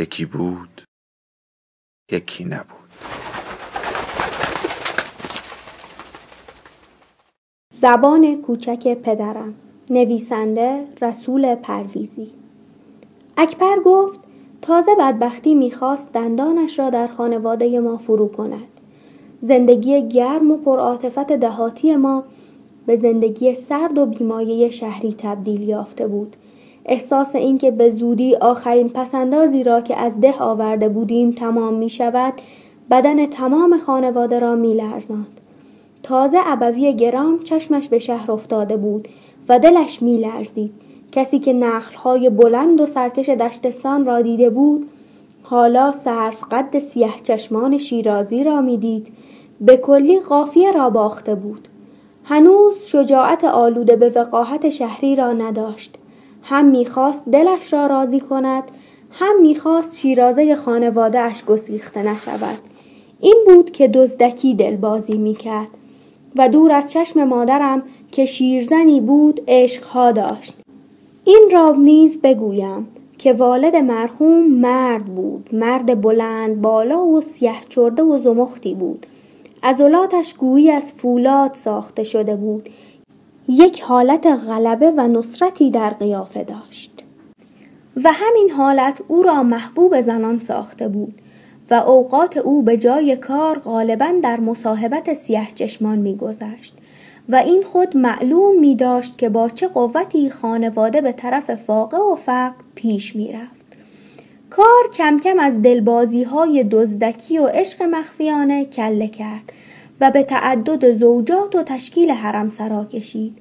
یکی بود یکی نبود. زبان کوچک پدرم نویسنده رسول پرویزی. اکبر گفت تازه بدبختی می‌خواست دندانش را در خانواده ما فرو کند. زندگی گرم و پرعاطفت دهاتی ما به زندگی سرد و بیمایه شهری تبدیل یافته بود. احساس اینکه به زودی آخرین پسندازی را که از ده آورده بودیم تمام می شود بدن تمام خانواده را می لرزاند. تازه ابوی گرام چشمش به شهر افتاده بود و دلش می لرزید. کسی که نخلهای بلند و سرکش دشتستان را دیده بود حالا صرف قد سیه چشمان شیرازی را می‌دید به کلی قافیه را باخته بود هنوز شجاعت آلوده به وقاحت شهری را نداشت هم می‌خواست دلش را راضی کند هم می‌خواست شیرازه خانواده اش گسیخته نشود. این بود که دزدکی دلبازی می‌کرد و دور از چشم مادرم که شیرزنی بود عشقها داشت. این را نیز بگویم که والد مرحوم مرد بود مرد بلند بالا و سیه چرده و زمختی بود. عضلاتش گویی از فولاد ساخته شده بود. یک حالت غلبه و نصرتی در قیافه داشت و همین حالت او را محبوب زنان ساخته بود و اوقات او به جای کار غالبا در مصاحبت سیه چشمان میگذشت و این خود معلوم می داشت که با چه قوتی خانواده به طرف فاقه و فقر پیش می رفت. کار کم کم از دلبازی های دزدکی و عشق مخفیانه کله کرد و به تعدد زوجات و تشکیل حرم سرا کشید.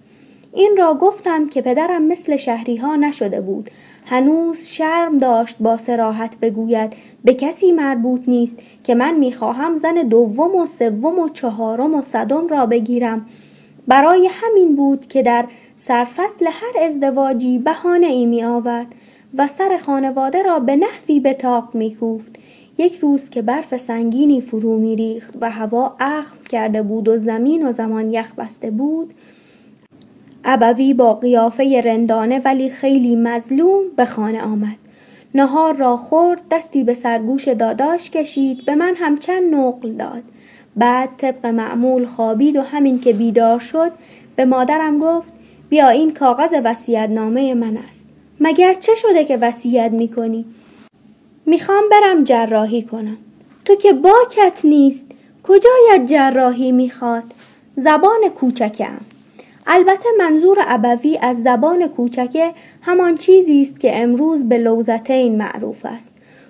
این را گفتم که پدرم مثل شهری ها نشده بود. هنوز شرم داشت با سراحت بگوید به کسی مربوط نیست که من می‌خواهم زن دوم و سوم و چهارم و صدم را بگیرم برای همین بود که در سرفصل هر ازدواجی بهانه ای می آورد و سر خانواده را به نحوی به تاق می کوفت. یک روز که برف سنگینی فرو می ریخت و هوا اخم کرده بود و زمین و زمان یخ بسته بود ابوی با قیافه رندانه ولی خیلی مظلوم به خانه آمد. نهار را خورد دستی به سرگوش داداش کشید به من هم چند نقل داد. بعد طبق معمول خوابید و همین که بیدار شد به مادرم گفت بیا این کاغذ وسیعت نامه من است. مگر چه شده که وصیت می‌کنی؟ می‌خوام برم جراحی کنم تو که باکت نیست کجایت جراحی می‌خواد زبان کوچکم البته منظور ابوی از زبان کوچکه همان چیزی است که امروز به لوزتین معروف است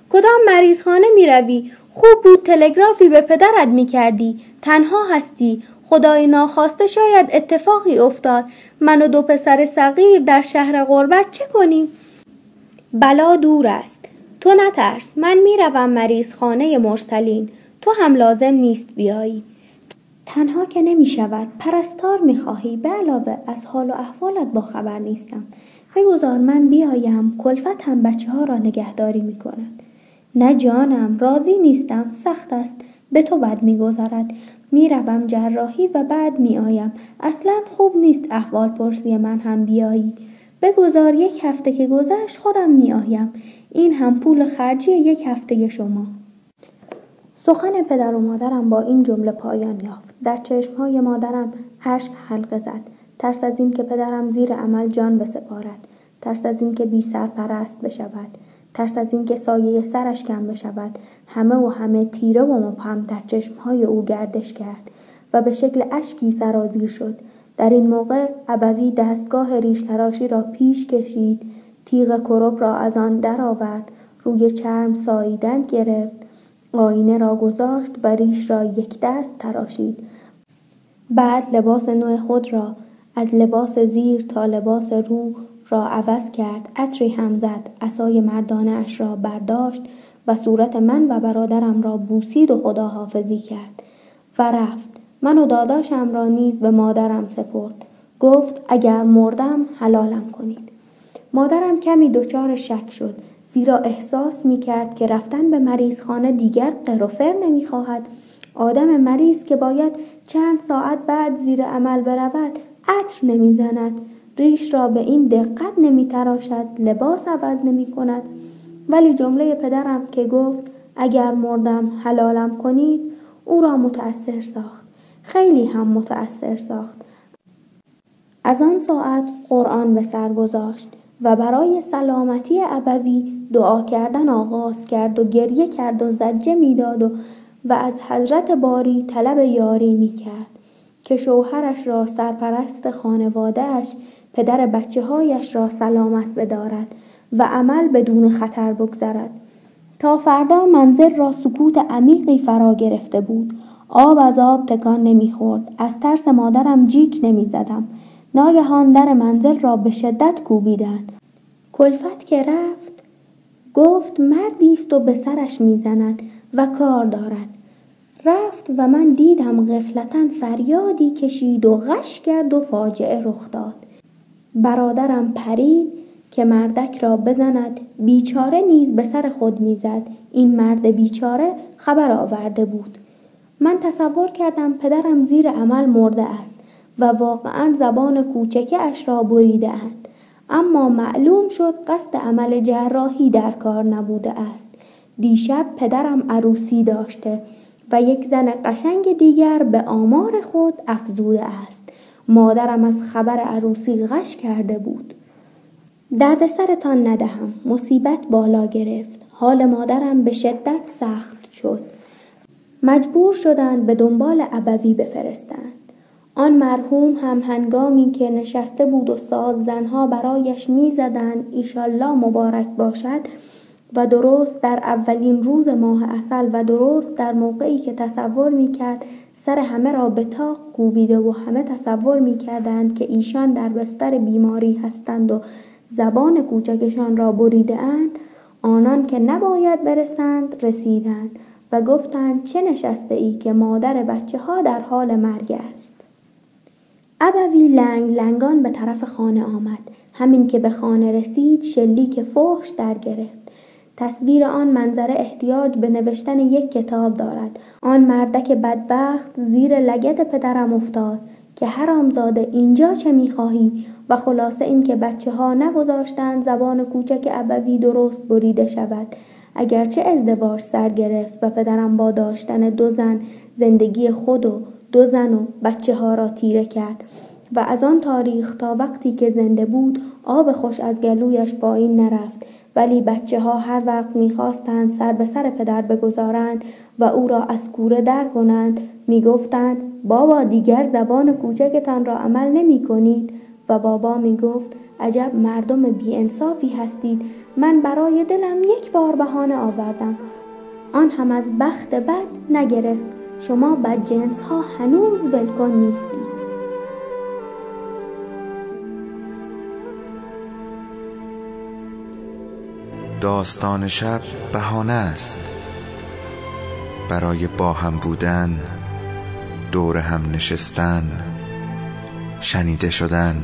کدام مریضخانه می روی؟ خوب بود تلگرافی به پدرت می کردی. تنها هستی. خدای ناخواسته شاید اتفاقی افتاد. من و دو پسر صغیر در شهر غربت چه کنیم؟ بلا دور است. تو نترس. من می روم مریض خانه مرسلین. تو هم لازم نیست بیایی. تنها که نمی شود. پرستار می خواهی. به علاوه از حال و احوالت با خبر نیستم. بگذار من بیایم. کلفت هم بچه ها را نگهداری می کند. نه جانم راضی نیستم سخت است به تو بد میگذرد می‌روم جراحی و بعد میآیم اصلا خوب نیست احوال پرسی من هم بیایی بگذار یک هفته که گذشت خودم میآیم. این هم پول خرجی یک هفته شما. سخن پدر و مادرم با این جمله پایان یافت. در چشمهای مادرم اشک حلقه زد. ترس از این که پدرم زیر عمل جان بسپارد. ترس از این که بی سرپرست بشود. ترس از اینکه سایه سرش کم بشود. همه و همه تیره و مبهم در چشمهای او گردش کرد و به شکل اشکی سرازیر شد. در این موقع ابوی دستگاه ریش تراشی را پیش کشید تیغ کرب را از آن درآورد روی چرم ساییدن گرفت آینه را گذاشت و ریش را یک دست تراشید. بعد لباس نوع خود را از لباس زیر تا لباس رو را عوض کرد عطری هم زد عصای مردانه اش را برداشت و صورت من و برادرم را بوسید و خداحافظی کرد و رفت. من و داداشم را نیز به مادرم سپرد. گفت اگر مردم حلالم کنید. مادرم کمی دچار شک شد زیرا احساس می کرد که رفتن به مریضخانه دیگر قروفر نمی خواهد آدم مریض که باید چند ساعت بعد زیر عمل برود عطر نمی زند ریش را به این دقت نمی تراشد لباس عوض نمی کند ولی جمله پدرم که گفت اگر مردم حلالم کنید او را متأثر ساخت. خیلی هم متأثر ساخت. از آن ساعت قرآن به سر گذاشت و برای سلامتی ابوی دعا کردن آغاز کرد و گریه کرد و زجه می‌داد و و از حضرت باری طلب یاری می کرد که شوهرش را سرپرست خانوادهش پدر بچه هایش را سلامت بدارد و عمل بدون خطر بگذرد تا فردا منزل را سکوت عمیقی فرا گرفته بود. آب از آب تکان نمی‌خورد. از ترس مادرم جیک نمی‌زدم. ناگهان در منزل را به شدت کوبیدند. کلفت که رفت گفت مردی است و به سرش می‌زند و کار دارد. رفت و من دیدم غفلتا فریادی کشید و غش کرد و فاجعه رخ داد. برادرم پرید که مردک را بزند. بیچاره نیز به سر خود می‌زد. این مرد بیچاره خبر آورده بود. من تصور کردم پدرم زیر عمل مرده است و واقعا زبان کوچکه اش را بریده اند. اما معلوم شد قصد عمل جراحی در کار نبوده است. دیشب پدرم عروسی داشته و یک زن قشنگ دیگر به آمار خود افزوده است. مادرم از خبر عروسی غش کرده بود. درد سرتان ندهم. مصیبت بالا گرفت. حال مادرم به شدت سخت شد. مجبور شدند به دنبال ابوی بفرستند. آن مرحوم هم هنگامی که نشسته بود و ساز زنها برایش می‌زدند ایشالله مبارک باشد و درست در اولین روز ماه اصل و درست در موقعی که تصور می کرد سر همه را به تاق کوبیده و همه تصور می کردند که ایشان در بستر بیماری هستند و زبان کوچکشان را بریده اند آنان که نباید برسند رسیدند. و گفتند چه نشسته ای که مادر بچه ها در حال مرگ است؟ ابوی لنگ لنگان به طرف خانه آمد. همین که به خانه رسید شلیک فحش در گرفت. تصویر آن منظره احتیاج به نوشتن یک کتاب دارد. آن مردک بدبخت زیر لگد پدرم افتاد که حرامزاده اینجا چه می‌خواهی؟ و خلاصه اینکه بچه ها نگذاشتند زبان کوچک ابوی درست بریده شود. اگرچه ازدواج سر گرفت و پدرم با داشتن دو زن زندگی خود و دو زن و بچه ها را تیره کرد و از آن تاریخ تا وقتی که زنده بود آب خوش از گلویش پایین نرفت. ولی بچه ها هر وقت می‌خواستند سر به سر پدر بگذارند و او را از کوره در کنند می‌گفتند بابا دیگر زبان کوچکتان را عمل نمی کنید و بابا می‌گفت عجب مردم بیانصافی هستید. من برای دلم یک بار بهانه آوردم. آن هم از بخت بد نگرفت. شما بدجنس ها هنوز ولکن نیستید. داستان شب بهانه است. برای با هم بودن دور هم نشستن شنیده شدن.